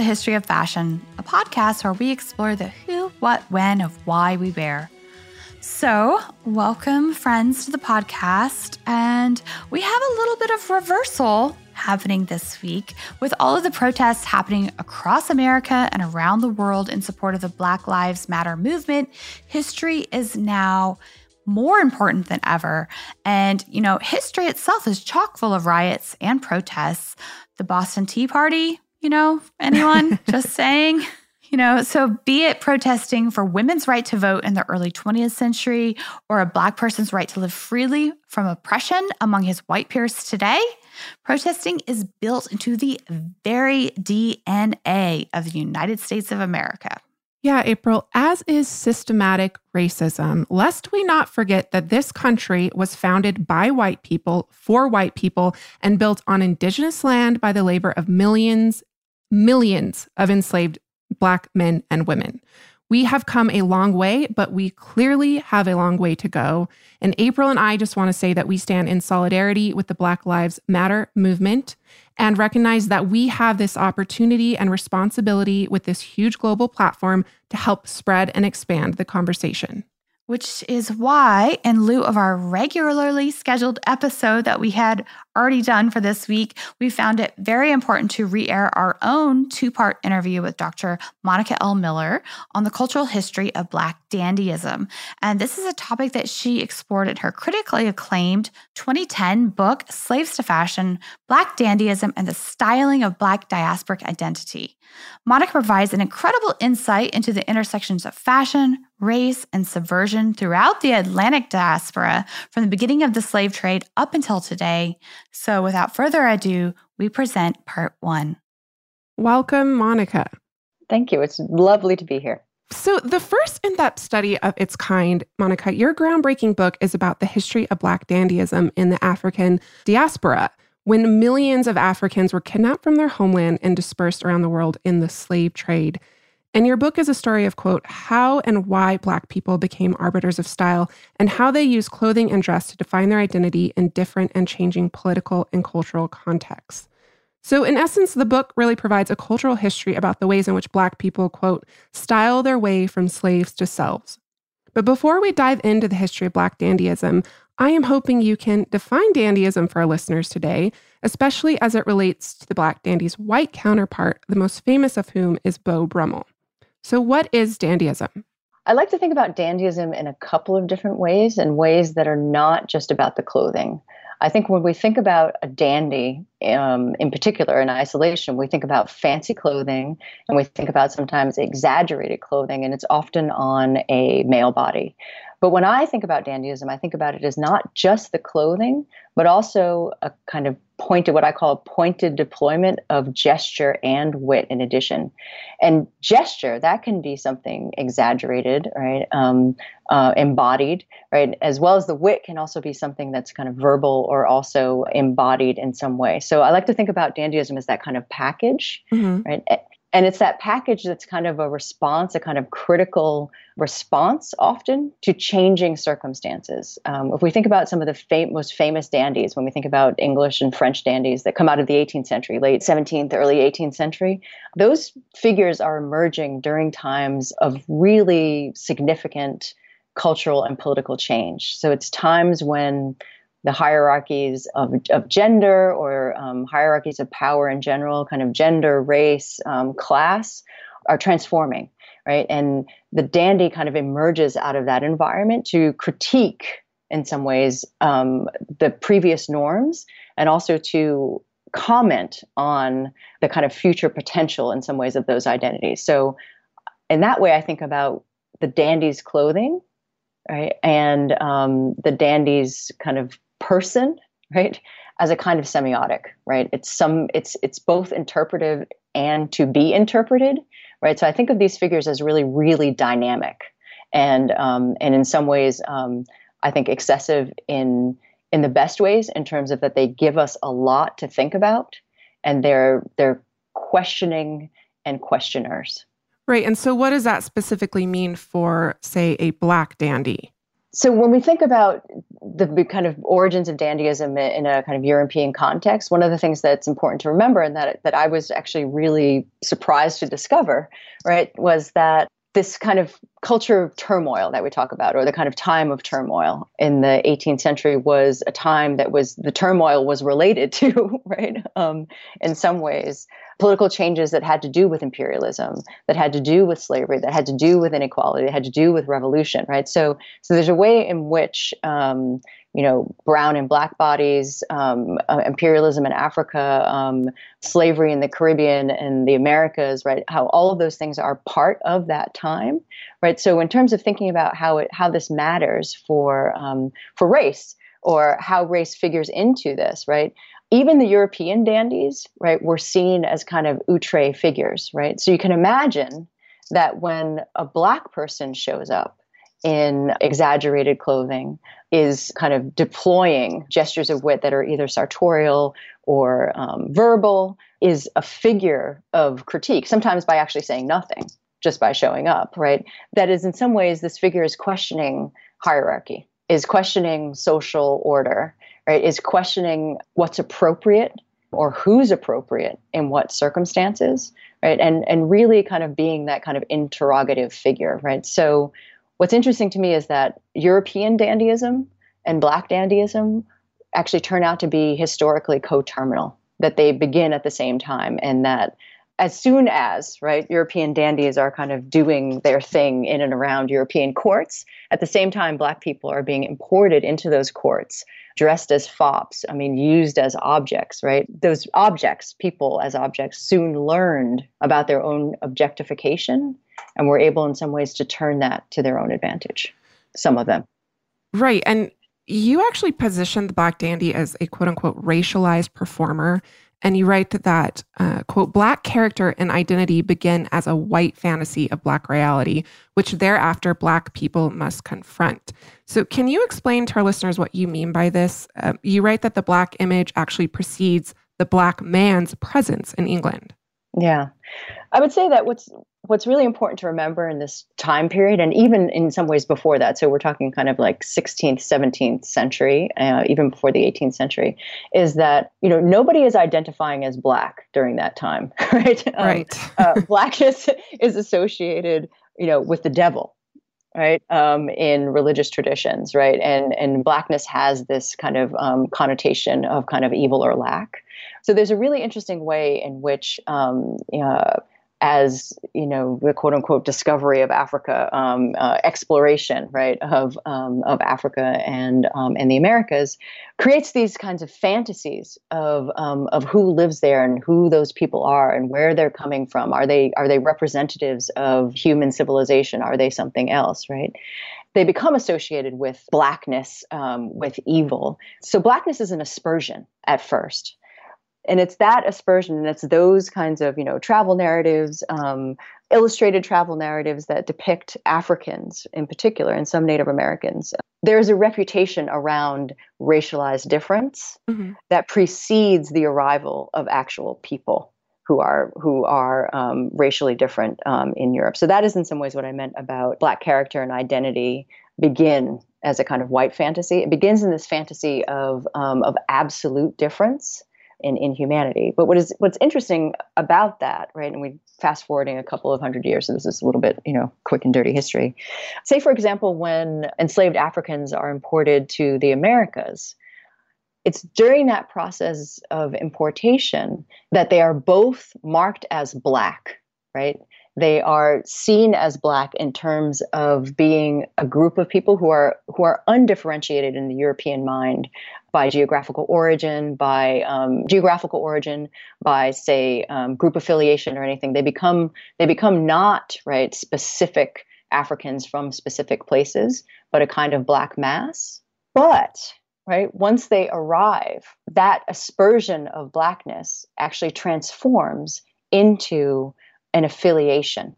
the history of fashion, a podcast where we explore the who, what, when of why we wear. So, welcome, friends, to the podcast. And we have a little bit of reversal happening this week with all of the protests happening across America and around the world in support of the Black Lives Matter movement. History is now more important than ever. And, you know, history itself is chock full of riots and protests. The Boston Tea Party, you know, anyone just saying. You know, so be it protesting for women's right to vote in the early 20th century or a Black person's right to live freely from oppression among his white peers today, protesting is built into the very DNA of the United States of America. Yeah, April, as is systematic racism, lest we not forget that this country was founded by white people for white people and built on indigenous land by the labor of millions, millions of enslaved Black men and women. We have come a long way, but we clearly have a long way to go. And April and I just want to say that we stand in solidarity with the Black Lives Matter movement and recognize that we have this opportunity and responsibility with this huge global platform to help spread and expand the conversation which is why, in lieu of our regularly scheduled episode that we had already done for this week, we found it very important to re air our own two part interview with Dr. Monica L. Miller on the cultural history of Black dandyism. And this is a topic that she explored in her critically acclaimed 2010 book, Slaves to Fashion Black Dandyism and the Styling of Black Diasporic Identity. Monica provides an incredible insight into the intersections of fashion, race, and subversion throughout the Atlantic diaspora from the beginning of the slave trade up until today. So, without further ado, we present part one. Welcome, Monica. Thank you. It's lovely to be here. So, the first in depth study of its kind, Monica, your groundbreaking book is about the history of Black dandyism in the African diaspora when millions of Africans were kidnapped from their homeland and dispersed around the world in the slave trade. And your book is a story of, quote, how and why Black people became arbiters of style and how they use clothing and dress to define their identity in different and changing political and cultural contexts. So, in essence, the book really provides a cultural history about the ways in which Black people, quote, style their way from slaves to selves. But before we dive into the history of Black dandyism, I am hoping you can define dandyism for our listeners today, especially as it relates to the Black dandy's white counterpart, the most famous of whom is Beau Brummel. So, what is dandyism? I like to think about dandyism in a couple of different ways and ways that are not just about the clothing. I think when we think about a dandy, um, in particular in isolation, we think about fancy clothing and we think about sometimes exaggerated clothing, and it's often on a male body. But when I think about dandyism, I think about it as not just the clothing, but also a kind of pointed, what I call a pointed deployment of gesture and wit in addition. And gesture, that can be something exaggerated, right? Um, uh, embodied, right? As well as the wit can also be something that's kind of verbal or also embodied in some way. So I like to think about dandyism as that kind of package, mm-hmm. right? And it's that package that's kind of a response, a kind of critical response often to changing circumstances. Um, if we think about some of the fam- most famous dandies, when we think about English and French dandies that come out of the 18th century, late 17th, early 18th century, those figures are emerging during times of really significant cultural and political change. So it's times when the hierarchies of, of gender or um, hierarchies of power in general, kind of gender, race, um, class, are transforming, right? And the dandy kind of emerges out of that environment to critique, in some ways, um, the previous norms and also to comment on the kind of future potential, in some ways, of those identities. So, in that way, I think about the dandy's clothing right and um, the dandy's kind of person, right, as a kind of semiotic, right? It's some it's it's both interpretive and to be interpreted, right? So I think of these figures as really, really dynamic, and um, and in some ways, um, I think excessive in in the best ways in terms of that they give us a lot to think about, and they're they're questioning and questioners. Right. And so, what does that specifically mean for, say, a black dandy? So, when we think about the kind of origins of dandyism in a kind of European context, one of the things that's important to remember, and that that I was actually really surprised to discover, right, was that this kind of culture of turmoil that we talk about, or the kind of time of turmoil in the 18th century, was a time that was the turmoil was related to, right, um, in some ways, political changes that had to do with imperialism, that had to do with slavery, that had to do with inequality, that had to do with revolution, right? So, so there's a way in which um, you know, brown and black bodies, um, uh, imperialism in Africa, um, slavery in the Caribbean and the Americas, right? How all of those things are part of that time, right? So, in terms of thinking about how it how this matters for um, for race or how race figures into this, right? Even the European dandies, right, were seen as kind of outre figures, right? So you can imagine that when a black person shows up in exaggerated clothing is kind of deploying gestures of wit that are either sartorial or um, verbal is a figure of critique sometimes by actually saying nothing just by showing up right? That is in some ways this figure is questioning hierarchy is questioning social order right? Is questioning what's appropriate or who's appropriate in what circumstances right? And and really kind of being that kind of interrogative figure right? So What's interesting to me is that European dandyism and black dandyism actually turn out to be historically coterminal, that they begin at the same time, and that as soon as right european dandies are kind of doing their thing in and around european courts at the same time black people are being imported into those courts dressed as fops i mean used as objects right? Those objects people as objects soon learned about their own objectification and were able in some ways to turn that to their own advantage some of them. Right and you actually positioned the black dandy as a quote unquote racialized performer and you write that uh, quote black character and identity begin as a white fantasy of black reality which thereafter black people must confront. So can you explain to our listeners what you mean by this? Uh, you write that the black image actually precedes the black man's presence in england. Yeah. I would say that what's what's really important to remember in this time period, and even in some ways before that, so we're talking kind of like 16th, 17th century, uh, even before the 18th century, is that you know nobody is identifying as black during that time, right? Um, right. uh, blackness is associated, you know, with the devil, right um, in religious traditions right and and blackness has this kind of um, connotation of kind of evil or lack so there's a really interesting way in which um, uh, as you know the quote unquote discovery of Africa, um, uh, exploration right of um, of Africa and um, and the Americas creates these kinds of fantasies of um, of who lives there and who those people are and where they're coming from. Are they are they representatives of human civilization? Are they something else? Right they become associated with blackness, um, with evil. So blackness is an aspersion at first, and it's that aspersion and it's those kinds of you know travel narratives um, illustrated travel narratives that depict africans in particular and some native americans there's a reputation around racialized difference mm-hmm. that precedes the arrival of actual people who are who are um, racially different um, in Europe. So that is in some ways what I meant about black character and identity begin as a kind of white fantasy. It begins in this fantasy of um, of absolute difference in, inhumanity. But what is what's interesting about that, right? And we fast forwarding a couple of hundred years, so this is a little bit, you know, quick and dirty history. Say, for example, when enslaved Africans are imported to the Americas, it's during that process of importation that they are both marked as black, right? They are seen as black in terms of being a group of people who are who are undifferentiated in the European mind by geographical origin, by um, geographical origin, by say um, group affiliation or anything. They become they become not right specific Africans from specific places, but a kind of black mass. But right once they arrive, that aspersion of blackness actually transforms into an affiliation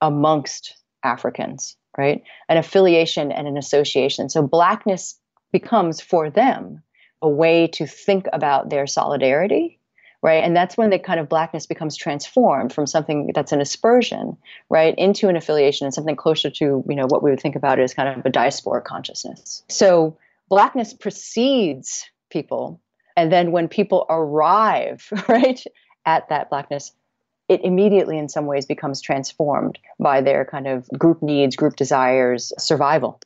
amongst Africans, right? An affiliation and an association. So blackness becomes for them a way to think about their solidarity right and that's when the kind of blackness becomes transformed from something that's an aspersion right into an affiliation and something closer to you know what we would think about as kind of a diasporic consciousness so blackness precedes people and then when people arrive right at that blackness it immediately in some ways becomes transformed by their kind of group needs group desires survival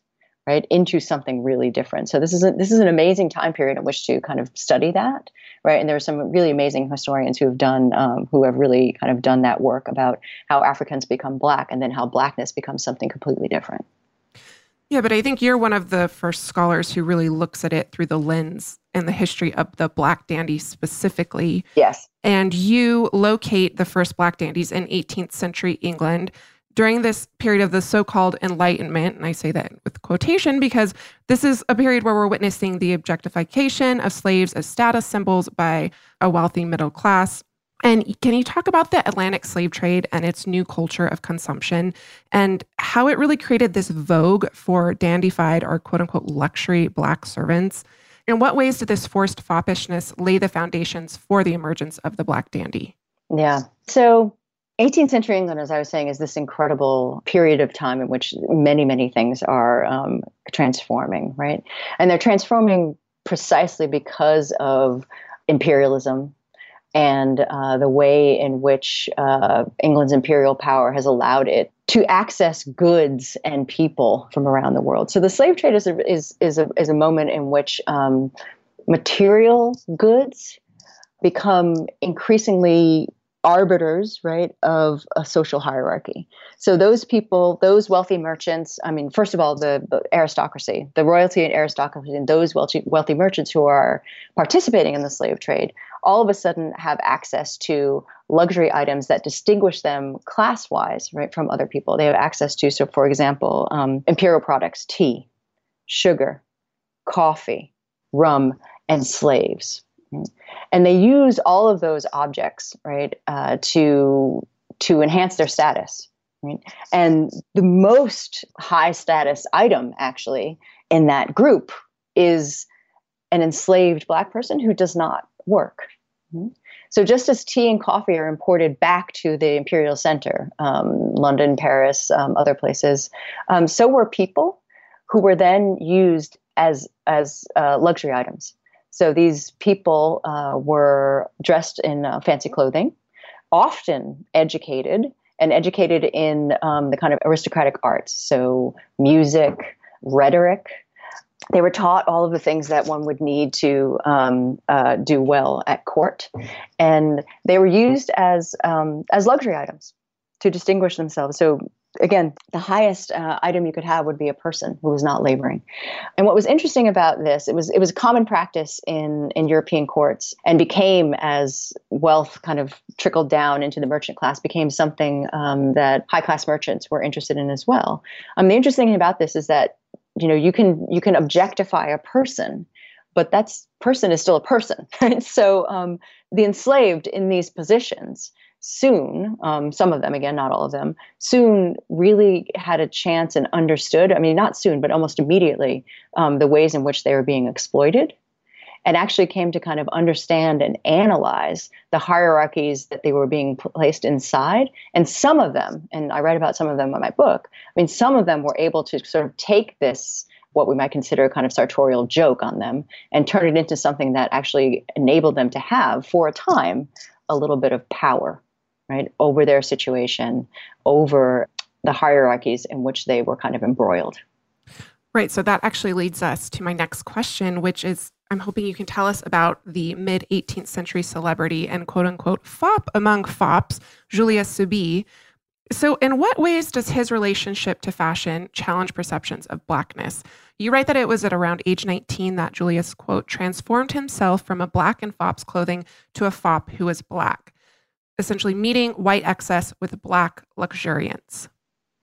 right into something really different. So this is a, this is an amazing time period in which to kind of study that right? And there are some really amazing historians who have done um, who have really kind of done that work about how africans become black and then how blackness becomes something completely different yeah but i think you're one of the first scholars who really looks at it through the lens and the history of the black dandy specifically. Yes. And you locate the first black dandies in 18th century england during this period of the so called Enlightenment, and I say that with quotation because this is a period where we're witnessing the objectification of slaves as status symbols by a wealthy middle class. And can you talk about the Atlantic slave trade and its new culture of consumption and how it really created this vogue for dandified or quote unquote luxury Black servants? In what ways did this forced foppishness lay the foundations for the emergence of the Black dandy? Yeah. So 18th century England, as I was saying, is this incredible period of time in which many, many things are um, transforming, right? And they're transforming precisely because of imperialism and uh, the way in which uh, England's imperial power has allowed it to access goods and people from around the world. So the slave trade is a, is, is a, is a moment in which um, material goods become increasingly arbiters, right, of a social hierarchy. So those people, those wealthy merchants, I mean, first of all, the, the aristocracy, the royalty and aristocracy, and those wealthy, wealthy merchants who are participating in the slave trade, all of a sudden have access to luxury items that distinguish them class-wise, right, from other people. They have access to, so for example, um, imperial products, tea, sugar, coffee, rum, and slaves. And they use all of those objects, right, uh, to to enhance their status. Right? And the most high status item, actually, in that group is an enslaved black person who does not work. So, just as tea and coffee are imported back to the imperial center, um, London, Paris, um, other places, um, so were people who were then used as as uh, luxury items. So these people uh, were dressed in uh, fancy clothing, often educated, and educated in um, the kind of aristocratic arts. So music, rhetoric. They were taught all of the things that one would need to um, uh, do well at court, and they were used as um, as luxury items to distinguish themselves. So again, the highest uh, item you could have would be a person who was not laboring. And what was interesting about this, it was it was a common practice in in European courts, and became as wealth kind of trickled down into the merchant class, became something um, that high class merchants were interested in as well. Um, the interesting thing about this is that you know you can you can objectify a person but that's person is still a person right so um, the enslaved in these positions soon, um, some of them, again, not all of them, soon really had a chance and understood, I mean, not soon, but almost immediately, um, the ways in which they were being exploited and actually came to kind of understand and analyze the hierarchies that they were being placed inside. And some of them, and I write about some of them in my book, I mean, some of them were able to sort of take this what we might consider a kind of sartorial joke on them and turn it into something that actually enabled them to have, for a time, a little bit of power right, over their situation, over the hierarchies in which they were kind of embroiled. Right. So that actually leads us to my next question, which is I'm hoping you can tell us about the mid 18th century celebrity and quote unquote fop among fops, Julius Soubise. So, in what ways does his relationship to fashion challenge perceptions of blackness? You write that it was at around age 19 that Julius, quote, transformed himself from a black in fop's clothing to a fop who was black essentially meeting white excess with black luxuriance.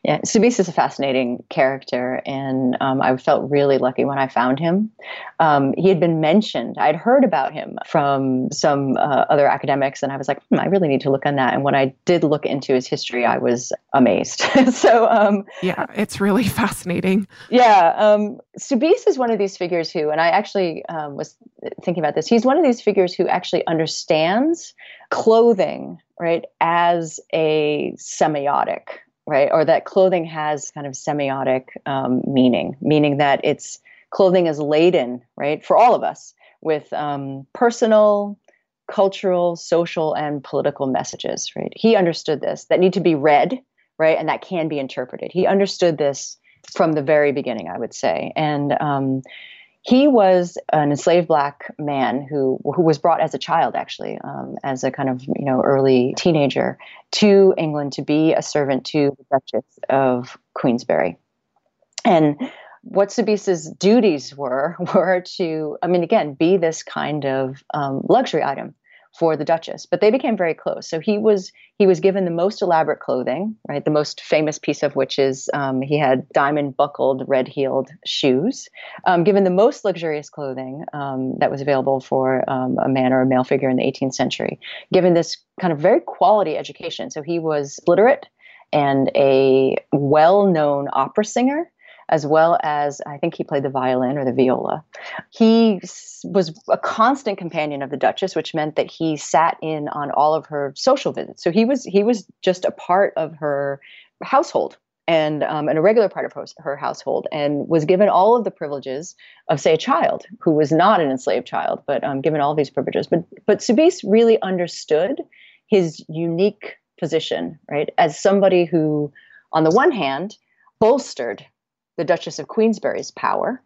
Yeah, Soubise is a fascinating character, and um, I felt really lucky when I found him. Um, he had been mentioned. I'd heard about him from some uh, other academics, and I was like, hmm, I really need to look on that. And when I did look into his history, I was amazed. so, um, yeah, it's really fascinating. Yeah, um, Soubise is one of these figures who, and I actually um, was thinking about this. He's one of these figures who actually understands clothing, right, as a semiotic right? Or that clothing has kind of semiotic um, meaning, meaning that it's clothing is laden, right, for all of us with um, personal, cultural, social, and political messages, right? He understood this that need to be read, right, and that can be interpreted. He understood this from the very beginning, I would say, and um, he was an enslaved black man who who was brought as a child, actually, um, as a kind of you know early teenager to England to be a servant to the Duchess of Queensberry, and what Soubise's duties were were to, I mean, again, be this kind of um, luxury item for the Duchess, but they became very close. So he was he was given the most elaborate clothing, right? The most famous piece of which is um, he had diamond buckled, red heeled shoes. Um, given the most luxurious clothing um, that was available for um, a man or a male figure in the 18th century. Given this kind of very quality education, so he was literate and a well known opera singer as well as I think he played the violin or the viola. He was a constant companion of the Duchess, which meant that he sat in on all of her social visits. So he was he was just a part of her household and, um, and a regular part of her, her, household, and was given all of the privileges of, say, a child who was not an enslaved child, but um, given all these privileges. But but Soubise really understood his unique position, right, as somebody who, on the one hand, bolstered the Duchess of Queensberry's power,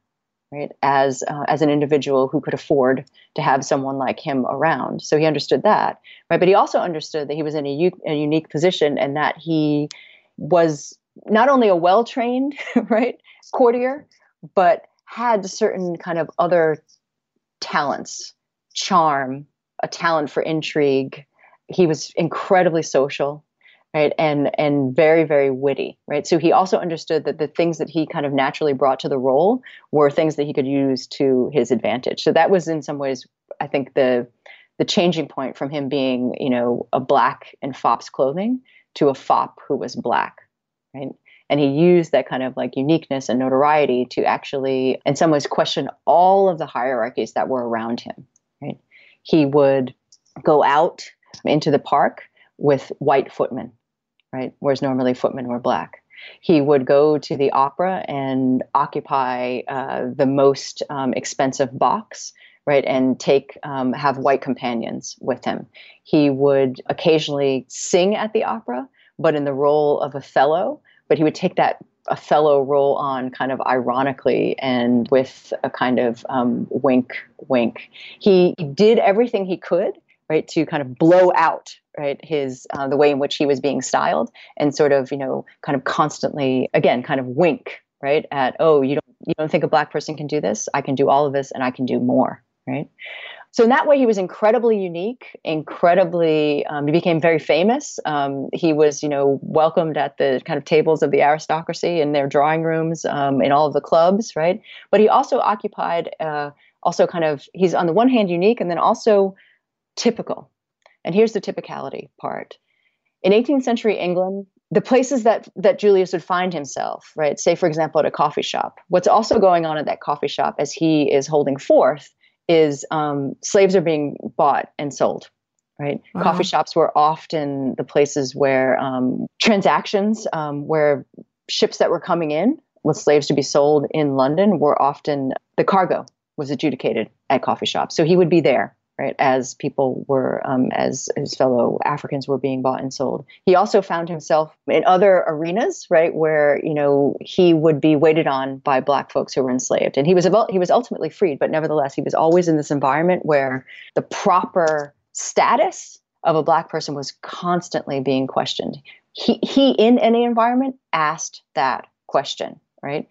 right, as uh, as an individual who could afford to have someone like him around. So he understood that, right? But he also understood that he was in a, u- a unique position and that he was not only a well trained, right, courtier, but had certain kind of other talents, charm, a talent for intrigue. He was incredibly social right? And and very very witty right? So he also understood that the things that he kind of naturally brought to the role were things that he could use to his advantage. So that was in some ways i think the the changing point from him being you know a black in fop's clothing to a fop who was black right? And he used that kind of like uniqueness and notoriety to actually in some ways question all of the hierarchies that were around him right? He would go out into the park with white footmen right? Whereas normally footmen were black. He would go to the opera and occupy uh, the most um, expensive box, right? And take um, have white companions with him. He would occasionally sing at the opera, but in the role of Othello. But he would take that Othello role on kind of ironically and with a kind of um, wink, wink. He did everything he could, right, to kind of blow out right his uh, the way in which he was being styled and sort of you know kind of constantly again kind of wink right at oh you don't you don't think a black person can do this? I can do all of this and i can do more right? So in that way he was incredibly unique incredibly um, he became very famous. Um, he was you know welcomed at the kind of tables of the aristocracy in their drawing rooms um, in all of the clubs right? But he also occupied uh, also kind of he's on the one hand unique and then also typical and here's the typicality part. In 18th century England, the places that that Julius would find himself, right? Say, for example, at a coffee shop. What's also going on at that coffee shop as he is holding forth is um, slaves are being bought and sold, right? Wow. Coffee shops were often the places where um, transactions, um, where ships that were coming in with slaves to be sold in London were often the cargo was adjudicated at coffee shops. So he would be there right, as people were, um, as his fellow Africans were being bought and sold. He also found himself in other arenas, right, where you know he would be waited on by black folks who were enslaved, and he was he was ultimately freed, but nevertheless, he was always in this environment where the proper status of a black person was constantly being questioned. He he in any environment asked that question, right?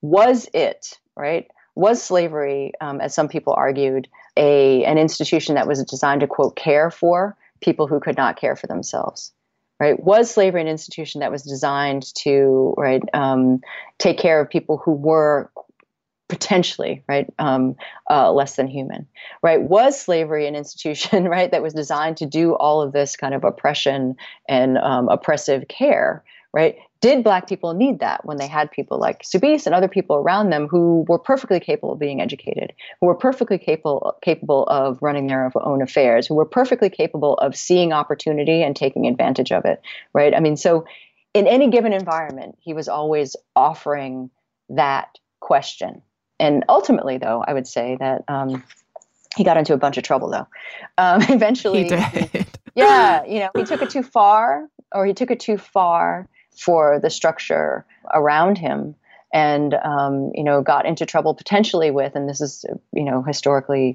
Was it right? Was slavery, um, as some people argued, a an institution that was designed to quote care for people who could not care for themselves right? Was slavery an institution that was designed to right um, take care of people who were potentially right um, uh, less than human right was slavery an institution right that was designed to do all of this kind of oppression and um, oppressive care right did black people need that when they had people like Soubise and other people around them who were perfectly capable of being educated, who were perfectly capable capable of running their own affairs, who were perfectly capable of seeing opportunity and taking advantage of it, right? I mean, so in any given environment, he was always offering that question. And ultimately, though, I would say that um, he got into a bunch of trouble, though. Um, eventually, he did. yeah, you know, he took it too far, or he took it too far for the structure around him and um, you know got into trouble potentially with and this is you know historically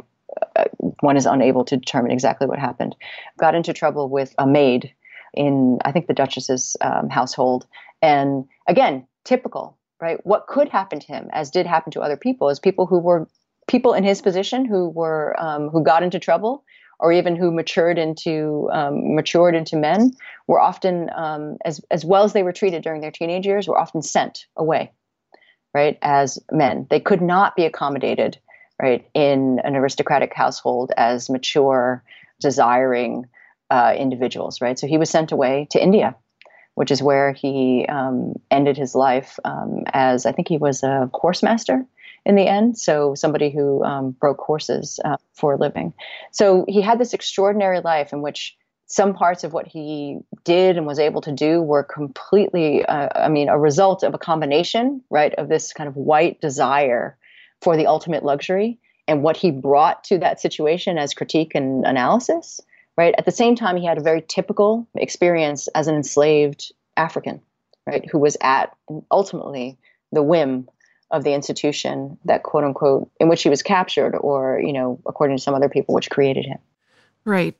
uh, one is unable to determine exactly what happened got into trouble with a maid in i think the duchess's um, household. And again typical right? What could happen to him as did happen to other people is people who were people in his position who were um, who got into trouble or even who matured into um, matured into men were often um, as as well as they were treated during their teenage years were often sent away right as men. They could not be accommodated right in an aristocratic household as mature desiring uh, individuals right? So he was sent away to india which is where he um, ended his life um, as i think he was a horse master in the end. So somebody who um, broke horses uh, for a living. So he had this extraordinary life in which some parts of what he did and was able to do were completely, uh, I mean, a result of a combination, right, of this kind of white desire for the ultimate luxury and what he brought to that situation as critique and analysis, right? At the same time, he had a very typical experience as an enslaved African, right, who was at ultimately the whim of the institution that quote unquote in which he was captured or you know according to some other people which created him. Right.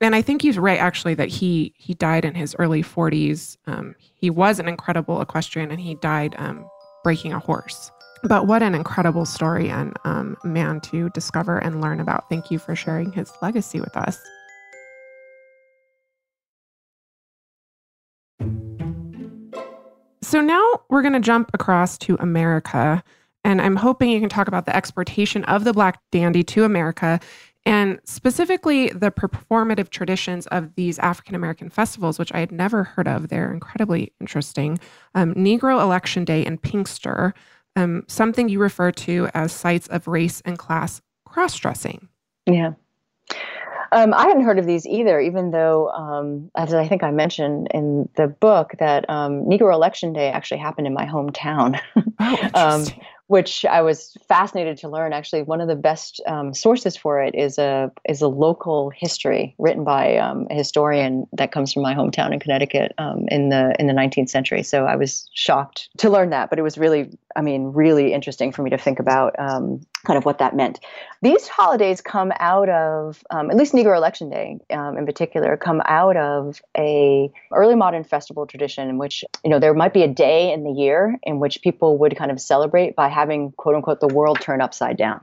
And i think he's right actually that he he died in his early 40s um, he was an incredible equestrian and he died um, breaking a horse. But what an incredible story and um, man to discover and learn about. Thank you for sharing his legacy with us So now we're going to jump across to America. And I'm hoping you can talk about the exportation of the Black Dandy to America and specifically the performative traditions of these African American festivals, which I had never heard of. They're incredibly interesting. Um, Negro Election Day and Pinkster, um, something you refer to as sites of race and class cross dressing. Yeah. Um, I hadn't heard of these either, even though, um, as I think I mentioned in the book, that um, Negro Election Day actually happened in my hometown. Oh, um, which I was fascinated to learn. Actually, one of the best um, sources for it is a is a local history written by um, a historian that comes from my hometown in Connecticut um, in the in the 19th century. So I was shocked to learn that, but it was really, I mean, really interesting for me to think about um, kind of what that meant. These holidays come out of, um, at least Negro Election Day um, in particular, come out of a early modern festival tradition in which you know there might be a day in the year in which people would kind of celebrate by having quote unquote the world turn upside down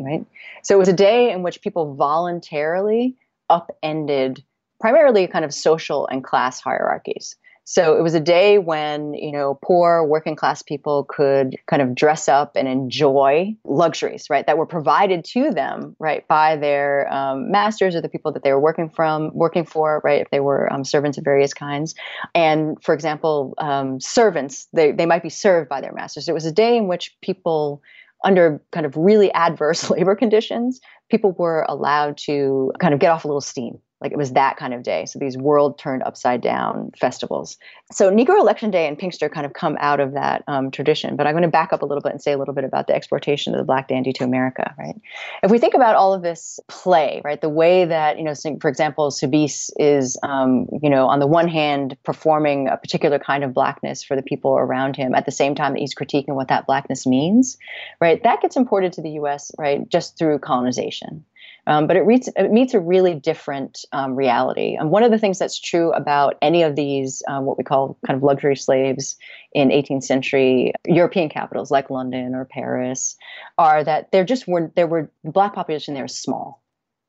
right so it was a day in which people voluntarily upended primarily kind of social and class hierarchies so it was a day when, you know, poor working class people could kind of dress up and enjoy luxuries, right, that were provided to them, right, by their um, masters or the people that they were working from, working for, right, if they were um, servants of various kinds. And for example, um, servants, they, they might be served by their masters. It was a day in which people under kind of really adverse labor conditions, people were allowed to kind of get off a little steam, like it was that kind of day. So these world turned upside down festivals. So Negro Election Day and Pinkster kind of come out of that um, tradition. But I'm going to back up a little bit and say a little bit about the exportation of the Black Dandy to America, right? If we think about all of this play, right, the way that, you know, for example, Soubise is, um, you know, on the one hand, performing a particular kind of blackness for the people around him at the same time that he's critiquing what that blackness means, right? That gets imported to the US, right, just through colonization. Um, but it, reads, it, meets a really different um, reality. And one of the things that's true about any of these, um, what we call kind of luxury slaves in 18th century European capitals like London or Paris, are that there just were there were the black population there is small,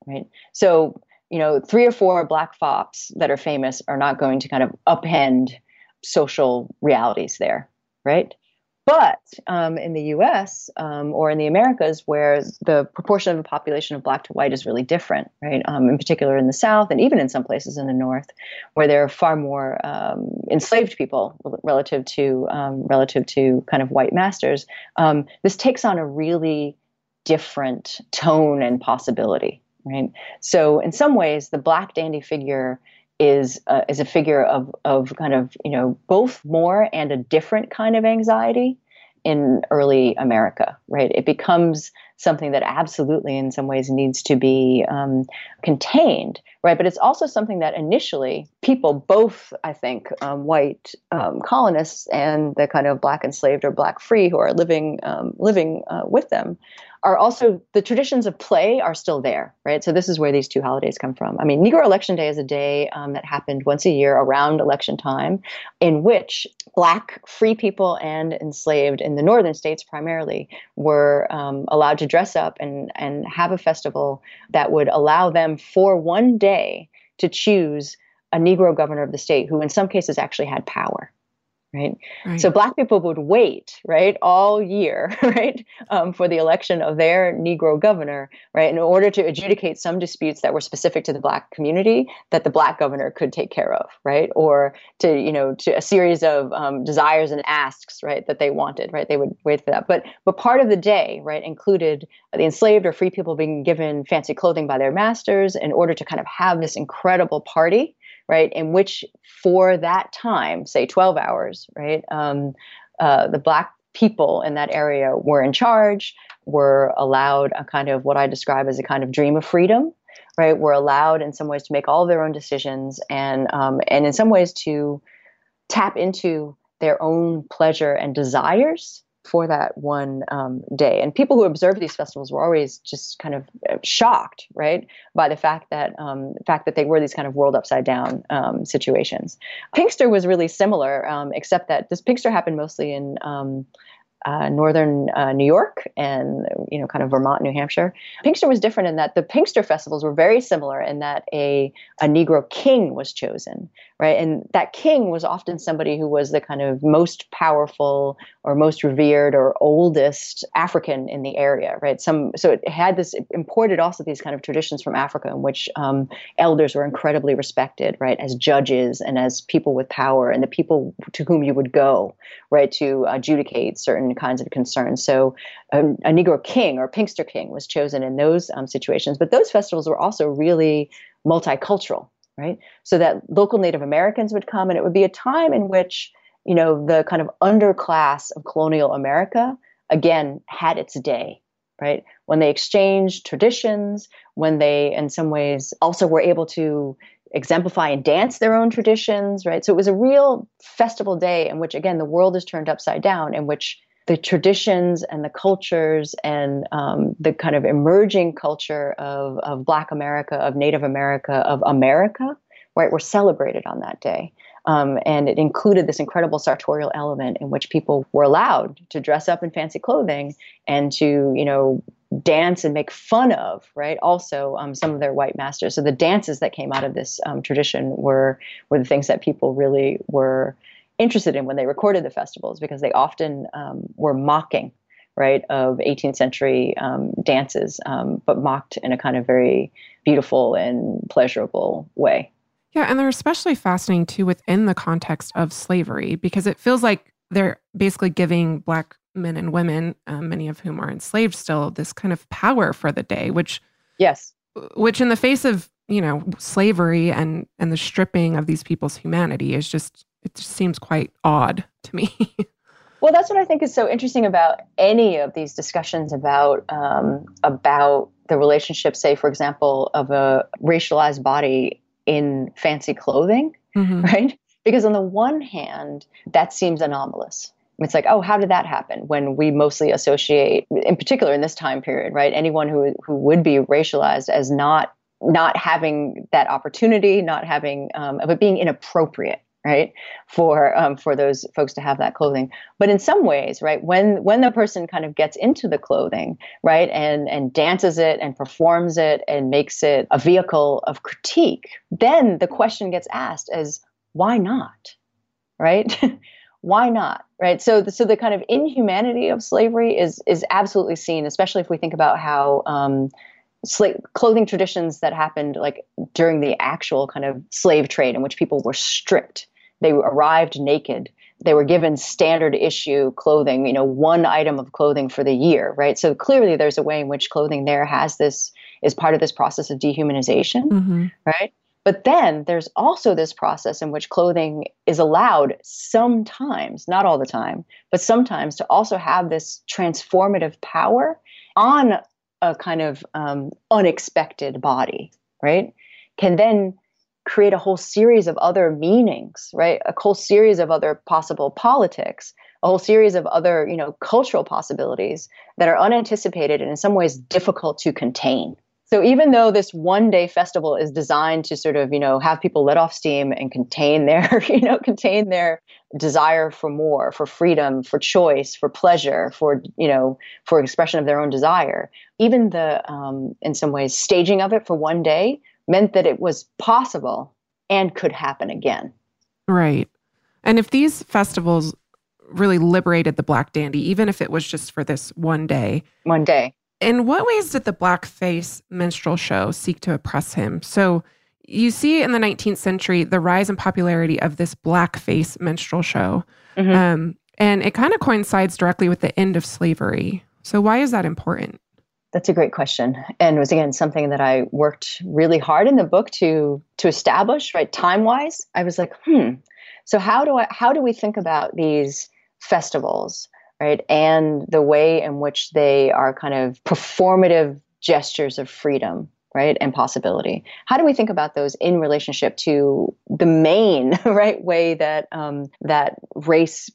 right? So you know, three or four black fops that are famous are not going to kind of upend social realities there, right? But um, in the US um, or in the Americas, where the proportion of the population of black to white is really different, right? Um, in particular in the South and even in some places in the North, where there are far more um, enslaved people relative to um, relative to kind of white masters, um, this takes on a really different tone and possibility, right? So in some ways, the black dandy figure is uh, is a figure of of kind of you know both more and a different kind of anxiety in early America, right? It becomes something that absolutely, in some ways, needs to be um, contained, right? But it's also something that initially people, both I think um, white um, colonists and the kind of black enslaved or black free who are living um, living uh, with them, are also the traditions of play are still there, right? So this is where these two holidays come from. I mean, Negro Election Day is a day um, that happened once a year around election time, in which black free people and enslaved in the northern states primarily were um, allowed to dress up and and have a festival that would allow them for one day to choose a Negro governor of the state who, in some cases, actually had power right? right? So black people would wait, right, all year, right, um, for the election of their Negro governor, right, in order to adjudicate some disputes that were specific to the black community that the black governor could take care of, right, or to you know to a series of um, desires and asks, right, that they wanted, right, they would wait for that. But but part of the day, right, included the enslaved or free people being given fancy clothing by their masters in order to kind of have this incredible party right? In which, for that time, say 12 hours, right, um, uh, the black people in that area were in charge, were allowed a kind of what I describe as a kind of dream of freedom, right? Were allowed in some ways to make all their own decisions and um, and in some ways to tap into their own pleasure and desires for that one um, day. And people who observed these festivals were always just kind of uh, shocked, right, by the fact that um, the fact that they were these kind of world upside down um, situations. Pinkster was really similar, um, except that this Pinkster happened mostly in um, uh, northern uh, New York and you know kind of Vermont, New Hampshire. Pinkster was different in that the Pinkster festivals were very similar in that a a Negro king was chosen, right? And that king was often somebody who was the kind of most powerful or most revered or oldest African in the area, right? Some so it had this it imported also these kind of traditions from Africa in which um, elders were incredibly respected, right, as judges and as people with power and the people to whom you would go, right, to adjudicate certain kinds of concerns. So a, a Negro king or Pinkster king was chosen in those um, situations. But those festivals were also really multicultural, right? So that local Native Americans would come, and it would be a time in which you know the kind of underclass of colonial America again had its day, right? When they exchanged traditions, when they, in some ways, also were able to exemplify and dance their own traditions, right? So it was a real festival day in which, again, the world is turned upside down, in which the traditions and the cultures and um, the kind of emerging culture of, of Black America, of Native America, of America, right, were celebrated on that day. Um, and it included this incredible sartorial element in which people were allowed to dress up in fancy clothing and to, you know, dance and make fun of, right? Also, um, some of their white masters. So the dances that came out of this um, tradition were were the things that people really were interested in when they recorded the festivals because they often um, were mocking right of 18th century um, dances um, but mocked in a kind of very beautiful and pleasurable way. Yeah and they're especially fascinating too within the context of slavery because it feels like they're basically giving black men and women um, many of whom are enslaved still this kind of power for the day which yes. which in the face of you know slavery and and the stripping of these people's humanity is just it just seems quite odd to me. well, that's what I think is so interesting about any of these discussions about um, about the relationship, say, for example, of a racialized body in fancy clothing, mm-hmm. right? Because on the one hand, that seems anomalous. It's like, oh, how did that happen? When we mostly associate, in particular in this time period, right? Anyone who who would be racialized as not not having that opportunity, not having um, it being inappropriate, right for um, for those folks to have that clothing. But in some ways right when when the person kind of gets into the clothing right and and dances it and performs it and makes it a vehicle of critique then the question gets asked as why not right? Why not right? So the, so the kind of inhumanity of slavery is is absolutely seen especially if we think about how um, slave clothing traditions that happened like during the actual kind of slave trade in which people were stripped. They arrived naked. They were given standard issue clothing you know one item of clothing for the year right? So clearly there's a way in which clothing there has this is part of this process of dehumanization mm-hmm. right? But then there's also this process in which clothing is allowed sometimes not all the time but sometimes to also have this transformative power on a kind of um, unexpected body, right, can then create a whole series of other meanings, right? A whole series of other possible politics, a whole series of other, you know, cultural possibilities that are unanticipated and in some ways difficult to contain. So even though this one day festival is designed to sort of, you know, have people let off steam and contain their, you know, contain their desire for more, for freedom, for choice, for pleasure, for, you know, for expression of their own desire, even the, um, in some ways, staging of it for one day meant that it was possible and could happen again. Right. And if these festivals really liberated the black dandy, even if it was just for this one day, one day, in what ways did the blackface minstrel show seek to oppress him? So you see in the 19th century the rise in popularity of this blackface minstrel show. Mm-hmm. Um, and it kind of coincides directly with the end of slavery. So why is that important? That's a great question, and it was again something that I worked really hard in the book to to establish. Right, time wise, I was like, hmm. So how do I how do we think about these festivals? right? And the way in which they are kind of performative gestures of freedom, right? And possibility. How do we think about those in relationship to the main, right, way that um, that race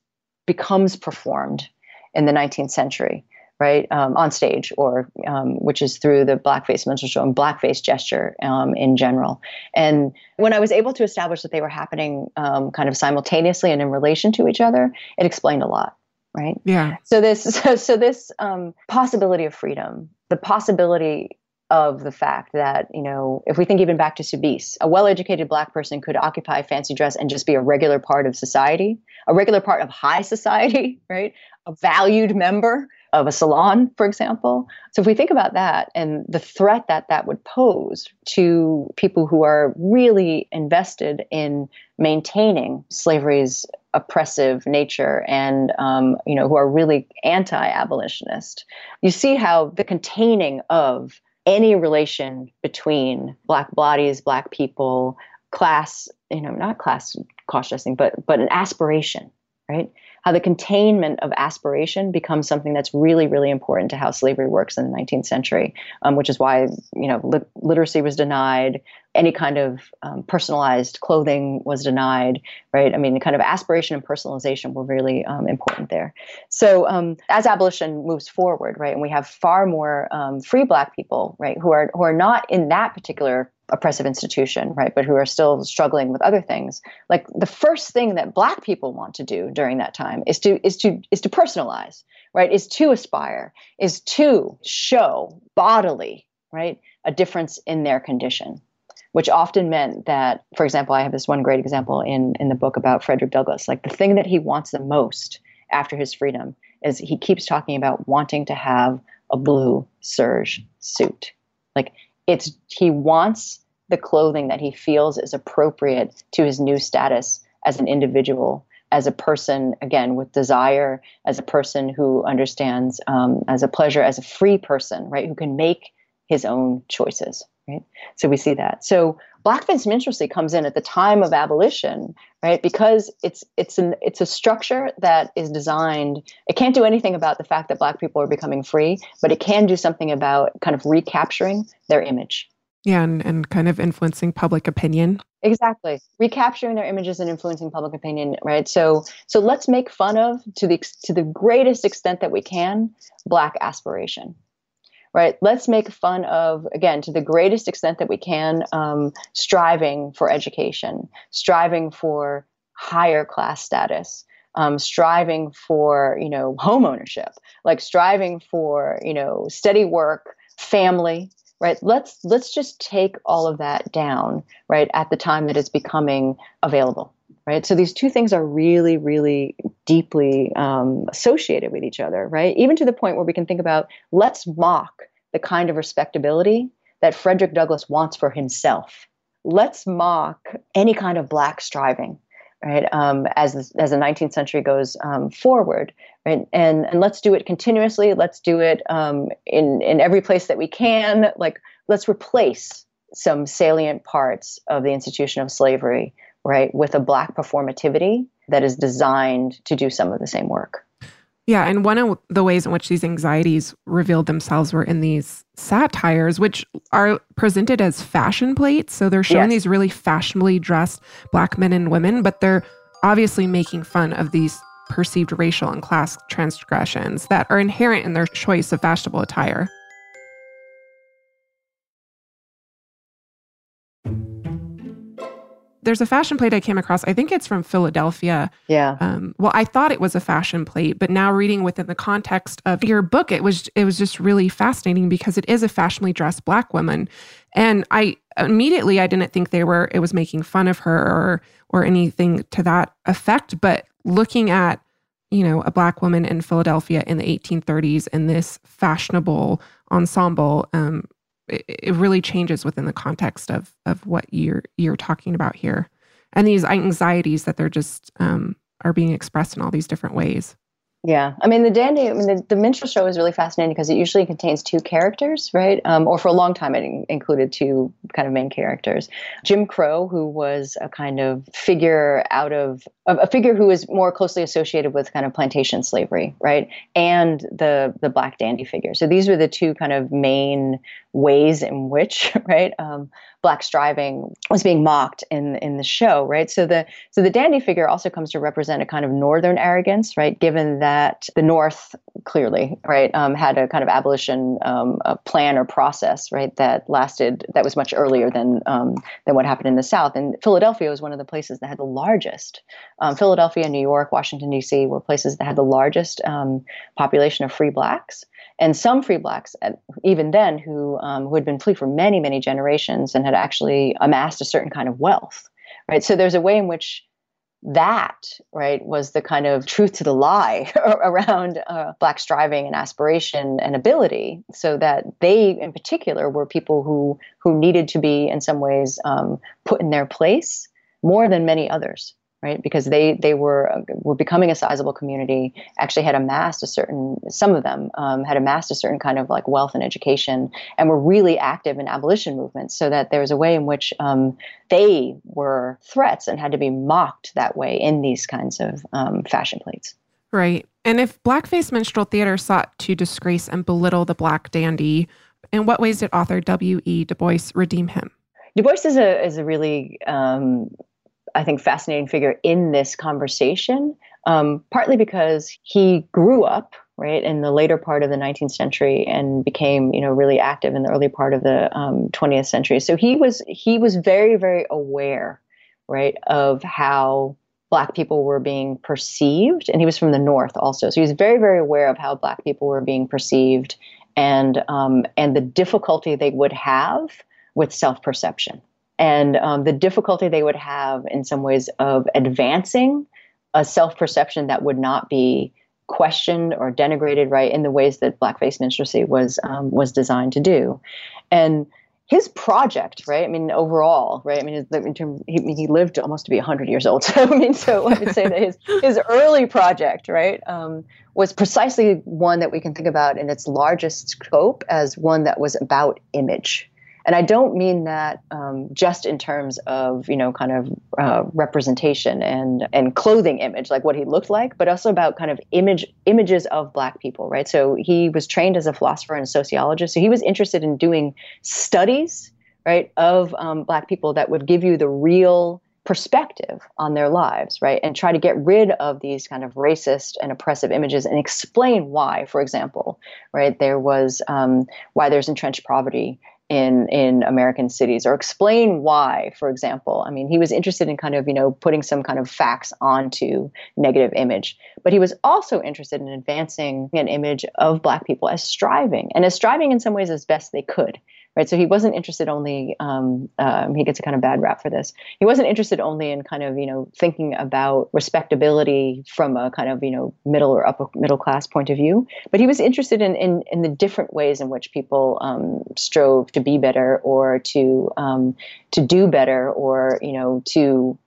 becomes performed in the 19th century? right, um, on stage, or um, which is through the blackface minstrel show and blackface gesture um, in general. And when I was able to establish that they were happening um, kind of simultaneously and in relation to each other, it explained a lot right? Yeah. So this so, so this um, possibility of freedom, the possibility of the fact that you know if we think even back to Soubise, a well-educated black person could occupy fancy dress and just be a regular part of society, a regular part of high society, right? A valued member of a salon, for example. So if we think about that and the threat that that would pose to people who are really invested in maintaining slavery's oppressive nature and um, you know who are really anti-abolitionist you see how the containing of any relation between black bodies black people class you know not class cross-dressing but but an aspiration right how the containment of aspiration becomes something that's really, really important to how slavery works in the 19th century, um, which is why you know li- literacy was denied, any kind of um, personalized clothing was denied, right? I mean, the kind of aspiration and personalization were really um, important there. So um, as abolition moves forward, right, and we have far more um, free Black people, right, who are who are not in that particular oppressive institution, right, but who are still struggling with other things. Like the first thing that black people want to do during that time is to is to is to personalize, right? Is to aspire, is to show bodily, right, a difference in their condition. Which often meant that, for example, I have this one great example in, in the book about Frederick Douglass. Like the thing that he wants the most after his freedom is he keeps talking about wanting to have a blue serge suit. Like it's he wants the clothing that he feels is appropriate to his new status as an individual as a person again with desire as a person who understands um, as a pleasure as a free person right who can make his own choices right? So we see that. So blackface minstrelsy comes in at the time of abolition right? Because it's it's an it's a structure that is designed it can't do anything about the fact that black people are becoming free but it can do something about kind of recapturing their image. Yeah and, and kind of influencing public opinion. Exactly. Recapturing their images and influencing public opinion right? So so let's make fun of to the to the greatest extent that we can black aspiration right? Let's make fun of, again, to the greatest extent that we can, um, striving for education, striving for higher class status, um, striving for you know home ownership, like striving for you know steady work, family, right? Let's let's just take all of that down, right, at the time that it's becoming available, right? So these two things are really, really deeply um, associated with each other, right? Even to the point where we can think about let's mock the kind of respectability that Frederick Douglass wants for himself. Let's mock any kind of black striving, right? Um, as as the 19th century goes um, forward, right? And and let's do it continuously. Let's do it um, in in every place that we can. Like let's replace some salient parts of the institution of slavery, right, with a black performativity that is designed to do some of the same work. Yeah, and one of the ways in which these anxieties revealed themselves were in these satires, which are presented as fashion plates. So they're showing yes. these really fashionably dressed black men and women, but they're obviously making fun of these perceived racial and class transgressions that are inherent in their choice of fashionable attire. There's a fashion plate I came across. I think it's from Philadelphia. Yeah. Um, well, I thought it was a fashion plate, but now reading within the context of your book, it was it was just really fascinating because it is a fashionably dressed black woman, and I immediately I didn't think they were it was making fun of her or or anything to that effect. But looking at you know a black woman in Philadelphia in the 1830s in this fashionable ensemble, um, it, really changes within the context of of what you're you're talking about here and these anxieties that they're just um, are being expressed in all these different ways yeah, I mean the dandy. I mean the, the minstrel show is really fascinating because it usually contains two characters, right? Um, or for a long time, it in- included two kind of main characters. Jim Crow, who was a kind of figure out of a figure who is more closely associated with kind of plantation slavery, right? And the the black dandy figure. So these were the two kind of main ways in which, right, um, black striving was being mocked in in the show, right? So the so the dandy figure also comes to represent a kind of northern arrogance, right? Given that the North clearly, right, um, had a kind of abolition um, plan or process, right, that lasted that was much earlier than um, than what happened in the South. And Philadelphia was one of the places that had the largest. Um, Philadelphia, New York, Washington D.C. were places that had the largest um, population of free blacks and some free blacks, even then, who um, who had been free for many, many generations and had actually amassed a certain kind of wealth, right? So there's a way in which that right was the kind of truth to the lie around uh, black striving and aspiration and ability so that they in particular were people who who needed to be in some ways um, put in their place more than many others right? Because they they were were becoming a sizable community. Actually, had amassed a certain some of them um, had amassed a certain kind of like wealth and education, and were really active in abolition movements. So that there was a way in which um, they were threats and had to be mocked that way in these kinds of um, fashion plates. Right. And if blackface minstrel theater sought to disgrace and belittle the black dandy, in what ways did author W. E. Du Bois redeem him? Du Bois is a is a really um, I think, fascinating figure in this conversation, um, partly because he grew up right in the later part of the 19th century and became you know really active in the early part of the um, 20th century. So he was he was very very aware right of how black people were being perceived and he was from the north also so he was very very aware of how black people were being perceived and um, and the difficulty they would have with self-perception and um, the difficulty they would have in some ways of advancing a self perception that would not be questioned or denigrated, right, in the ways that blackface minstrelsy was um, was designed to do, and his project, right? I mean, overall, right? I mean, in terms, he, he lived almost to be 100 years old. So, I mean, so I would say that his his early project, right, um, was precisely one that we can think about in its largest scope as one that was about image, and I don't mean that um, just in terms of you know kind of uh, representation and and clothing image, like what he looked like, but also about kind of image images of Black people, right? So he was trained as a philosopher and a sociologist, so he was interested in doing studies, right, of um, Black people that would give you the real perspective on their lives, right? And try to get rid of these kind of racist and oppressive images and explain why, for example, right, there was um, why there's entrenched poverty in in American cities or explain why, for example. I mean, he was interested in kind of, you know, putting some kind of facts onto negative image, but he was also interested in advancing an image of black people as striving and as striving in some ways as best they could right? So he wasn't interested only. Um, um, he gets a kind of bad rap for this. He wasn't interested only in kind of you know thinking about respectability from a kind of you know middle or upper middle class point of view, but he was interested in in, in the different ways in which people um, strove to be better or to um, to do better or you know to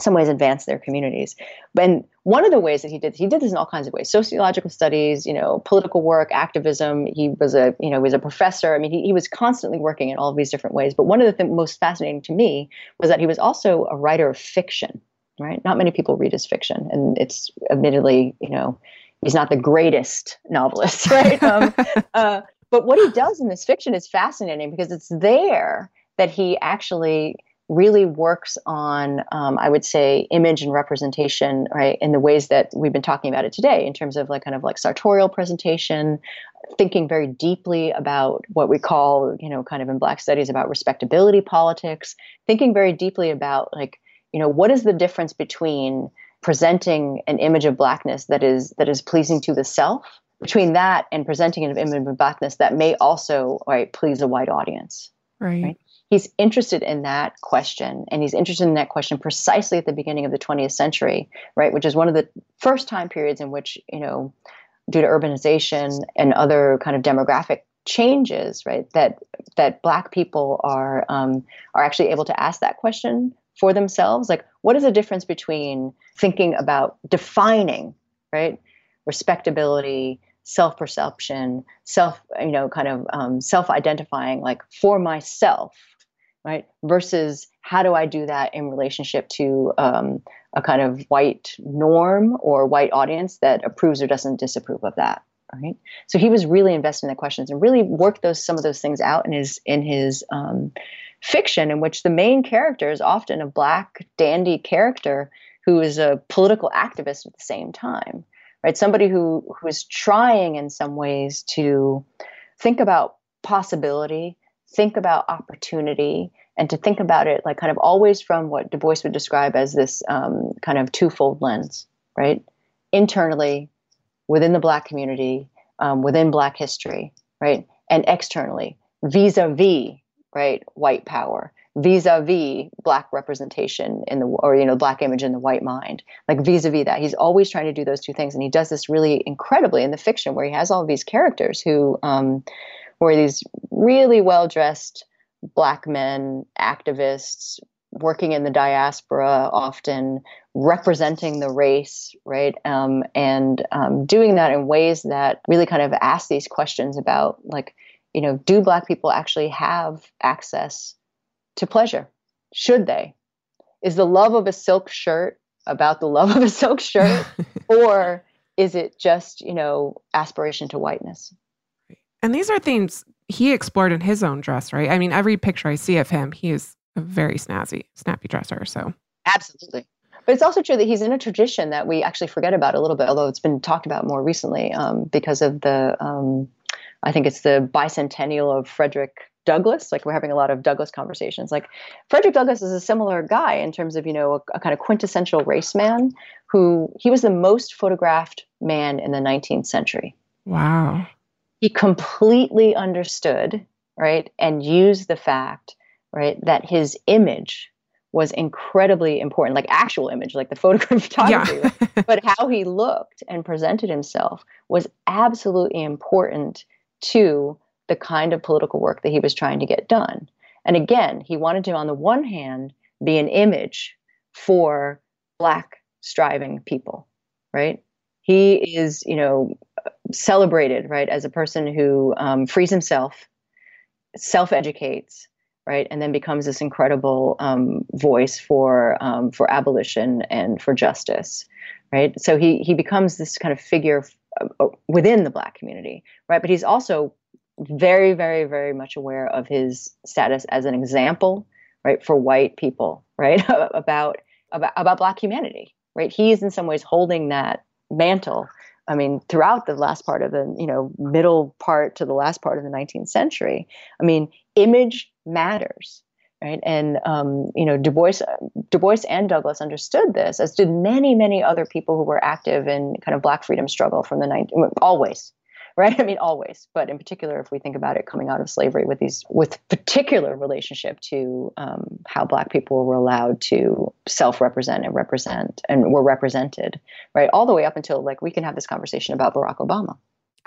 some ways advance their communities. And one of the ways that he did he did this in all kinds of ways: sociological studies, you know, political work, activism. He was a you know he was a professor. I mean, he, he was constantly working in all of these different ways. But one of the th- most fascinating to me was that he was also a writer of fiction. Right? Not many people read his fiction, and it's admittedly you know he's not the greatest novelist, right? um, uh, but what he does in this fiction is fascinating because it's there that he actually really works on, um, I would say, image and representation, right, in the ways that we've been talking about it today, in terms of like kind of like sartorial presentation, thinking very deeply about what we call, you know, kind of in Black studies about respectability politics, thinking very deeply about like, you know, what is the difference between presenting an image of blackness that is that is pleasing to the self between that and presenting an image of blackness that may also right please a white audience right, right? He's interested in that question and he's interested in that question precisely at the beginning of the 20th century right which is one of the first time periods in which you know due to urbanization and other kind of demographic changes right that that black people are um, are actually able to ask that question for themselves. Like what is the difference between thinking about defining right respectability self-perception self you know kind of um, self-identifying like for myself right? Versus how do I do that in relationship to um, a kind of white norm or white audience that approves or doesn't disapprove of that, right? So he was really invested in the questions and really worked those some of those things out in his in his um, fiction, in which the main character is often a black dandy character who is a political activist at the same time, right? Somebody who who is trying in some ways to think about possibility think about opportunity and to think about it like kind of always from what Du Bois would describe as this um, kind of twofold lens, right? Internally, within the Black community, um, within Black history, right? And externally, vis a vis, right? White power, vis a vis Black representation in the, or, you know, Black image in the white mind, like vis a vis that. He's always trying to do those two things. And he does this really incredibly in the fiction where he has all these characters who, um, who are these really well dressed black men, activists, working in the diaspora, often representing the race, right? Um, and um, doing that in ways that really kind of ask these questions about, like, you know, do black people actually have access to pleasure? Should they? Is the love of a silk shirt about the love of a silk shirt? or is it just, you know, aspiration to whiteness? And these are themes he explored in his own dress, right? I mean, every picture I see of him, he is a very snazzy, snappy dresser. So absolutely. But it's also true that he's in a tradition that we actually forget about a little bit, although it's been talked about more recently um, because of the, um, I think it's the bicentennial of Frederick Douglass. Like we're having a lot of Douglass conversations. Like Frederick Douglass is a similar guy in terms of, you know, a, a kind of quintessential race man who he was the most photographed man in the 19th century. Wow he completely understood, right, and used the fact, right, that his image was incredibly important, like actual image, like the photograph photography, yeah. but how he looked and presented himself was absolutely important to the kind of political work that he was trying to get done. And again, he wanted to, on the one hand, be an image for Black striving people, right? He is, you know, celebrated, right, as a person who um, frees himself, self educates, right, and then becomes this incredible um, voice for um, for abolition and for justice, right. So he he becomes this kind of figure uh, within the Black community, right. But he's also very, very, very much aware of his status as an example, right, for white people, right, about about about Black humanity, right. He is in some ways holding that mantle I mean, throughout the last part of the, you know, middle part to the last part of the 19th century. I mean, image matters, right? And um, you know, Du Bois, Du Bois and Douglass understood this, as did many, many other people who were active in kind of Black freedom struggle from the 19 always, right? I mean, always, but in particular, if we think about it coming out of slavery with these, with particular relationship to um, how Black people were allowed to self-represent and represent and were represented, right, all the way up until like we can have this conversation about Barack Obama.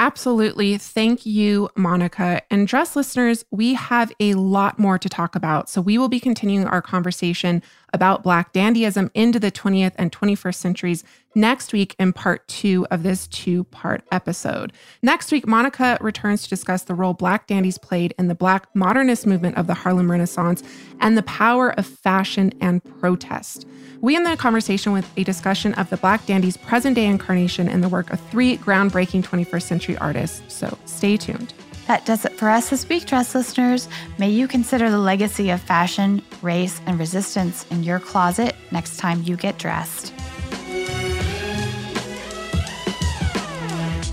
Absolutely. Thank you, Monica. And Dressed listeners, we have a lot more to talk about. So we will be continuing our conversation about Black dandyism into the 20th and 21st centuries next week in part two of this two part episode. Next week, Monica returns to discuss the role Black dandies played in the Black modernist movement of the Harlem Renaissance and the power of fashion and protest. We end the conversation with a discussion of the Black dandy's present day incarnation in the work of three groundbreaking 21st century artists. So stay tuned. That does it for us this week, dressed listeners. May you consider the legacy of fashion, race, and resistance in your closet next time you get dressed.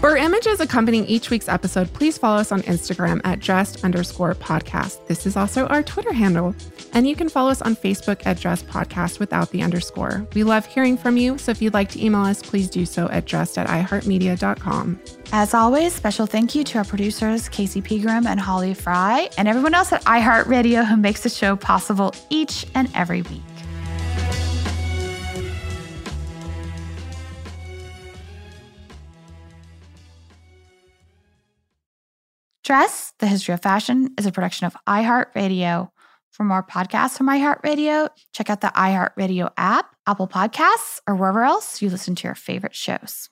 For images accompanying each week's episode, please follow us on Instagram at dressed underscore podcast. This is also our Twitter handle. And you can follow us on Facebook at Dressed Podcast without the underscore. We love hearing from you, so if you'd like to email us, please do so at dressed at iheartmedia.com. As always, special thank you to our producers, Casey Pegram and Holly Fry, and everyone else at iHeartRadio who makes the show possible each and every week. Dressed, the history of fashion, is a production of iHeartRadio. For more podcasts from iHeartRadio, check out the iHeartRadio app, Apple Podcasts, or wherever else you listen to your favorite shows.